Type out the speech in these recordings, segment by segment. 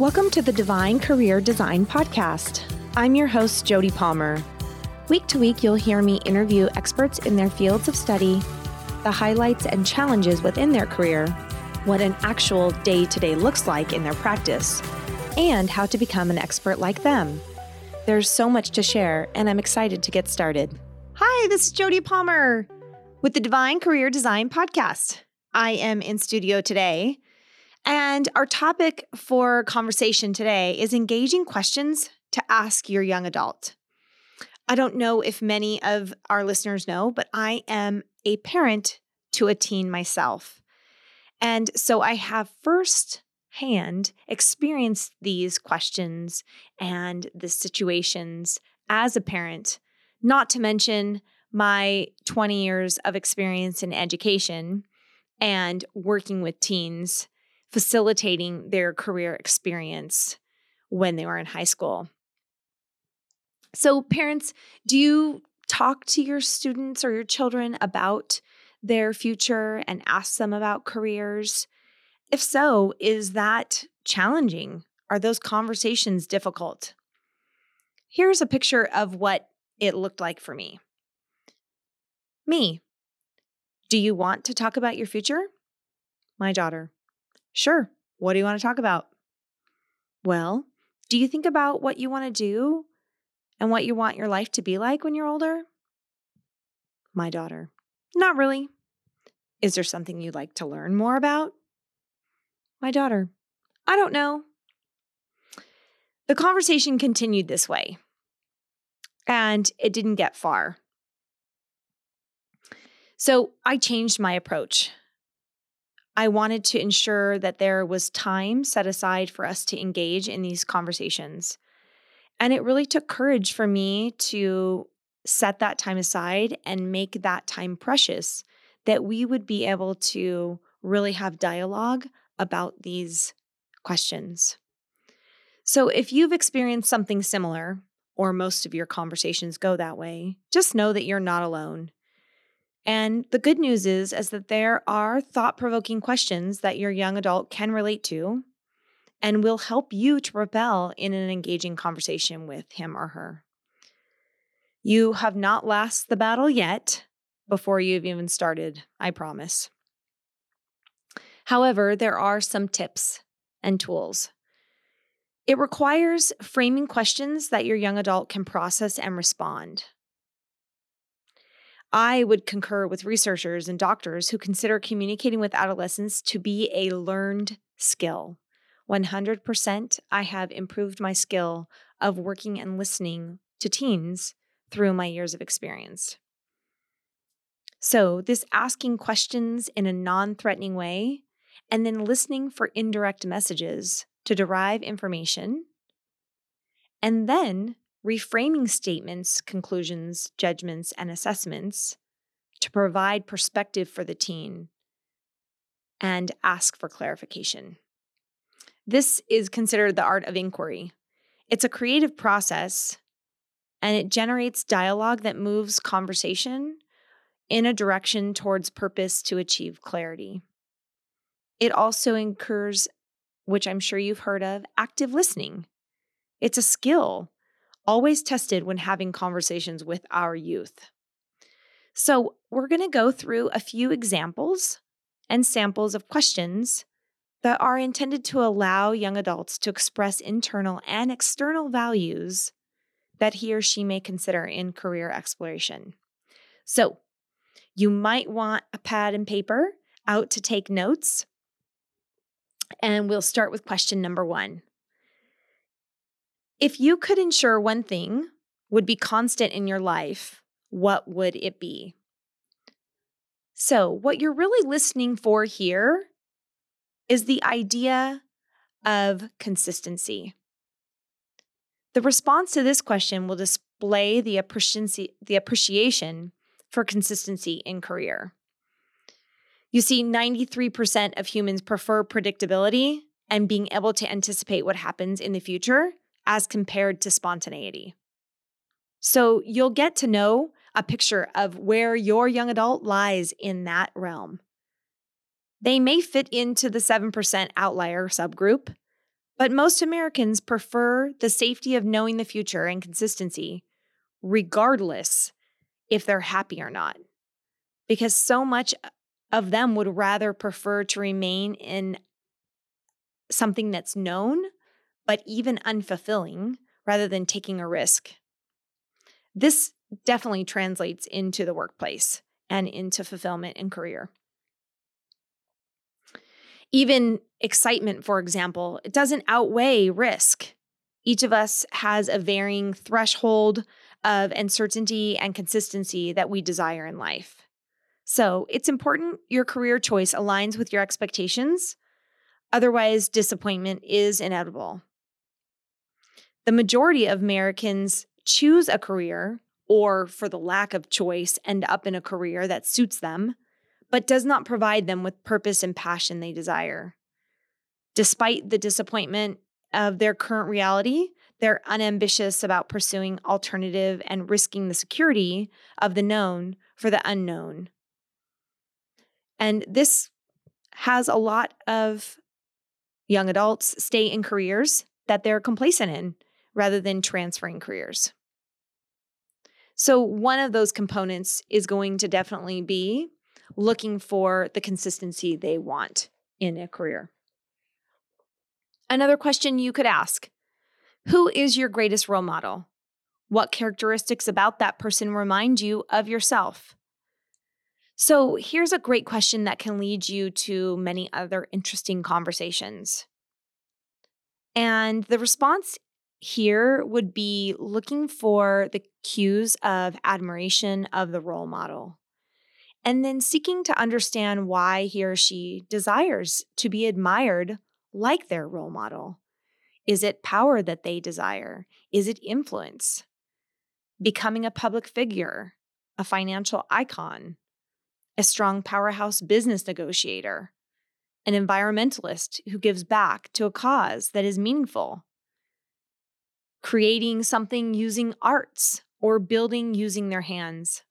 Welcome to the Divine Career Design Podcast. I'm your host, Jody Palmer. Week to week, you'll hear me interview experts in their fields of study, the highlights and challenges within their career, what an actual day to day looks like in their practice, and how to become an expert like them. There's so much to share, and I'm excited to get started. Hi, this is Jody Palmer with the Divine Career Design Podcast. I am in studio today and our topic for conversation today is engaging questions to ask your young adult. I don't know if many of our listeners know, but I am a parent to a teen myself. And so I have first hand experienced these questions and the situations as a parent, not to mention my 20 years of experience in education and working with teens facilitating their career experience when they were in high school. So, parents, do you talk to your students or your children about their future and ask them about careers? If so, is that challenging? Are those conversations difficult? Here's a picture of what it looked like for me. Me. Do you want to talk about your future? My daughter. Sure. What do you want to talk about? Well, do you think about what you want to do and what you want your life to be like when you're older? My daughter. Not really. Is there something you'd like to learn more about? My daughter. I don't know. The conversation continued this way, and it didn't get far. So I changed my approach. I wanted to ensure that there was time set aside for us to engage in these conversations. And it really took courage for me to set that time aside and make that time precious, that we would be able to really have dialogue about these questions. So, if you've experienced something similar, or most of your conversations go that way, just know that you're not alone. And the good news is is that there are thought-provoking questions that your young adult can relate to and will help you to propel in an engaging conversation with him or her. You have not lost the battle yet before you've even started, I promise. However, there are some tips and tools. It requires framing questions that your young adult can process and respond. I would concur with researchers and doctors who consider communicating with adolescents to be a learned skill. 100% I have improved my skill of working and listening to teens through my years of experience. So, this asking questions in a non threatening way and then listening for indirect messages to derive information, and then reframing statements, conclusions, judgments, and assessments to provide perspective for the teen and ask for clarification. This is considered the art of inquiry. It's a creative process and it generates dialogue that moves conversation in a direction towards purpose to achieve clarity. It also incurs, which I'm sure you've heard of, active listening. It's a skill always tested when having conversations with our youth. So, we're going to go through a few examples and samples of questions that are intended to allow young adults to express internal and external values that he or she may consider in career exploration. So, you might want a pad and paper out to take notes. And we'll start with question number one if you could ensure one thing would be constant in your life, what would it be? So, what you're really listening for here is the idea of consistency. The response to this question will display the the appreciation for consistency in career. You see, 93% of humans prefer predictability and being able to anticipate what happens in the future as compared to spontaneity. So you'll get to know a picture of where your young adult lies in that realm. They may fit into the 7% outlier subgroup, But most Americans prefer the safety of knowing the future and consistency, regardless if they're happy or not. Because so much of them would rather prefer to remain in something that's known, but even unfulfilling, rather than taking a risk. This definitely translates into the workplace and into fulfillment and career. Even excitement, for example, it doesn't outweigh risk. Each of us has a varying threshold of uncertainty and consistency that we desire in life. So it's important your career choice aligns with your expectations. Otherwise, disappointment is inevitable. The majority of Americans choose a career or, for the lack of choice, end up in a career that suits them, but does not provide them with purpose and passion they desire. Despite the disappointment of their current reality, they're unambitious about pursuing alternative and risking the security of the known for the unknown. And this has a lot of young adults stay in careers that they're complacent in rather than transferring careers. So, one of those components is going to definitely be looking for the consistency they want in a career. Another question you could ask Who is your greatest role model? What characteristics about that person remind you of yourself? So, here's a great question that can lead you to many other interesting conversations. And the response here would be looking for the cues of admiration of the role model, and then seeking to understand why he or she desires to be admired like their role model. Is it power that they desire? Is it influence? Becoming a public figure, a financial icon, a strong powerhouse business negotiator, an environmentalist who gives back to a cause that is meaningful creating something using arts or building using their hands.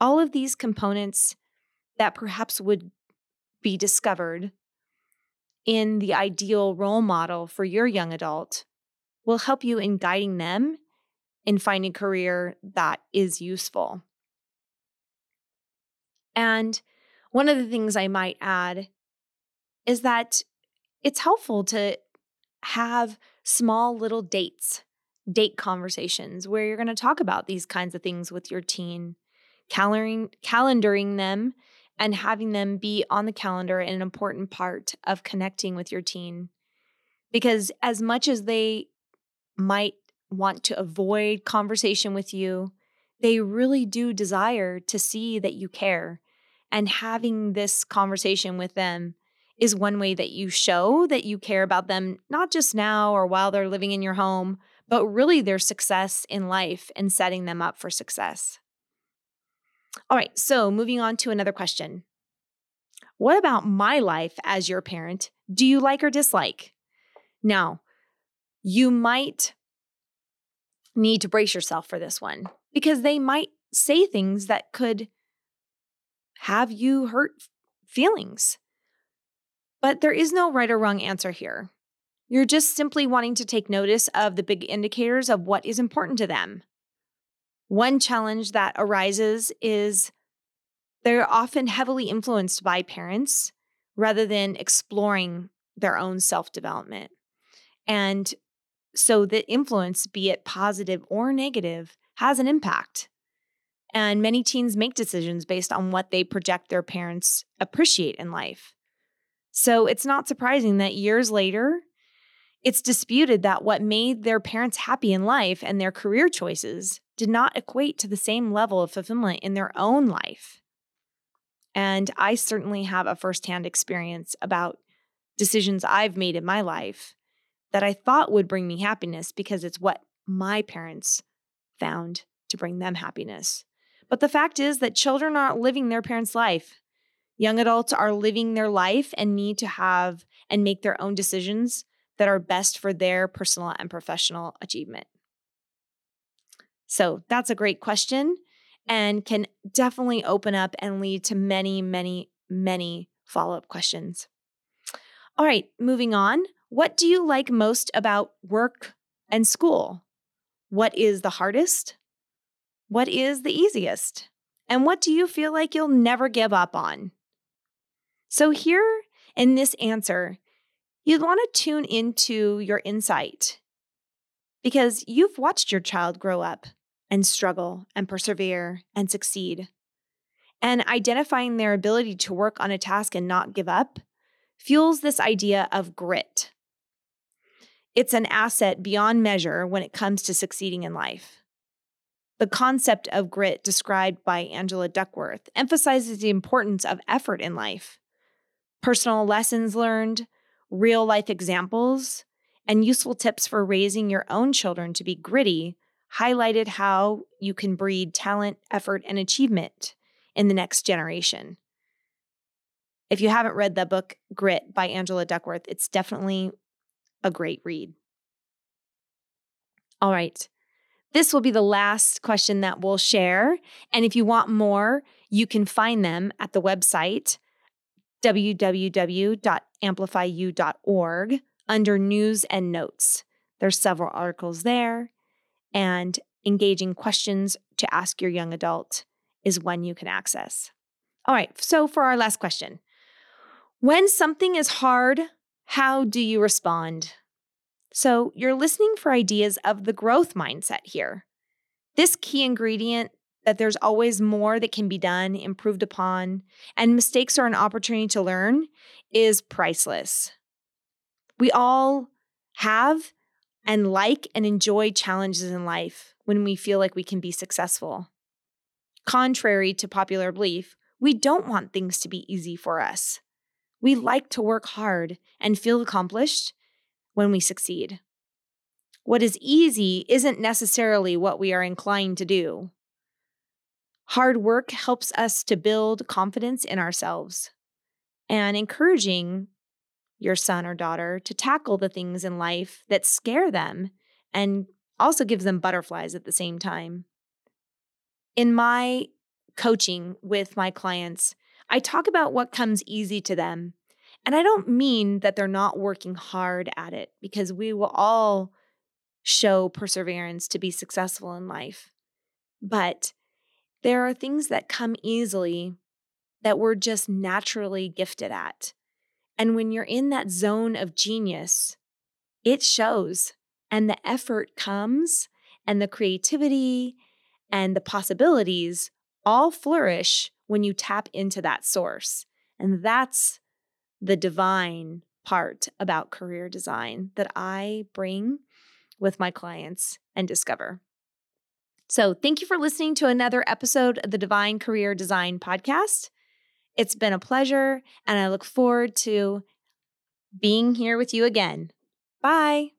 All of these components that perhaps would be discovered in the ideal role model for your young adult will help you in guiding them in finding a career that is useful. And one of the things I might add is that it's helpful to have small little dates date conversations where you're going to talk about these kinds of things with your teen, calendaring, calendaring them and having them be on the calendar and an important part of connecting with your teen. Because as much as they might want to avoid conversation with you, they really do desire to see that you care. And having this conversation with them is one way that you show that you care about them, not just now or while they're living in your home, but really their success in life and setting them up for success. All right, so moving on to another question. What about my life as your parent do you like or dislike? Now, you might need to brace yourself for this one because they might say things that could have you hurt feelings. But there is no right or wrong answer here. You're just simply wanting to take notice of the big indicators of what is important to them. One challenge that arises is they're often heavily influenced by parents rather than exploring their own self development. And so the influence, be it positive or negative, has an impact. And many teens make decisions based on what they project their parents appreciate in life. So it's not surprising that years later, it's disputed that what made their parents happy in life and their career choices did not equate to the same level of fulfillment in their own life. And I certainly have a firsthand experience about decisions I've made in my life that I thought would bring me happiness because it's what my parents found to bring them happiness. But the fact is that children aren't living their parents' life. Young adults are living their life and need to have and make their own decisions that are best for their personal and professional achievement? So that's a great question and can definitely open up and lead to many, many, many follow up questions. All right, moving on. What do you like most about work and school? What is the hardest? What is the easiest? And what do you feel like you'll never give up on? So, here in this answer, you'd want to tune into your insight because you've watched your child grow up and struggle and persevere and succeed. And identifying their ability to work on a task and not give up fuels this idea of grit. It's an asset beyond measure when it comes to succeeding in life. The concept of grit described by Angela Duckworth emphasizes the importance of effort in life. Personal lessons learned, real life examples, and useful tips for raising your own children to be gritty highlighted how you can breed talent, effort, and achievement in the next generation. If you haven't read the book Grit by Angela Duckworth, it's definitely a great read. All right. This will be the last question that we'll share. And if you want more, you can find them at the website www.amplifyu.org under news and notes. There's several articles there, and engaging questions to ask your young adult is one you can access. All right, so for our last question When something is hard, how do you respond? So you're listening for ideas of the growth mindset here. This key ingredient that there's always more that can be done, improved upon, and mistakes are an opportunity to learn is priceless. We all have and like and enjoy challenges in life when we feel like we can be successful. Contrary to popular belief, we don't want things to be easy for us. We like to work hard and feel accomplished when we succeed. What is easy isn't necessarily what we are inclined to do. Hard work helps us to build confidence in ourselves and encouraging your son or daughter to tackle the things in life that scare them and also gives them butterflies at the same time. In my coaching with my clients, I talk about what comes easy to them. And I don't mean that they're not working hard at it because we will all show perseverance to be successful in life. But there are things that come easily that we're just naturally gifted at. And when you're in that zone of genius, it shows and the effort comes and the creativity and the possibilities all flourish when you tap into that source. And that's the divine part about career design that I bring with my clients and discover. So, thank you for listening to another episode of the Divine Career Design Podcast. It's been a pleasure, and I look forward to being here with you again. Bye.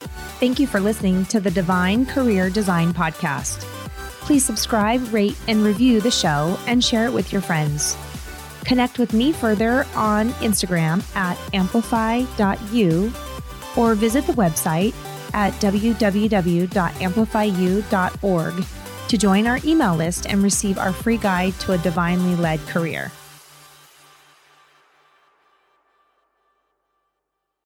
Thank you for listening to the Divine Career Design Podcast. Please subscribe, rate, and review the show and share it with your friends. Connect with me further on Instagram at amplify.u or visit the website at www.amplifyu.org to join our email list and receive our free guide to a divinely led career.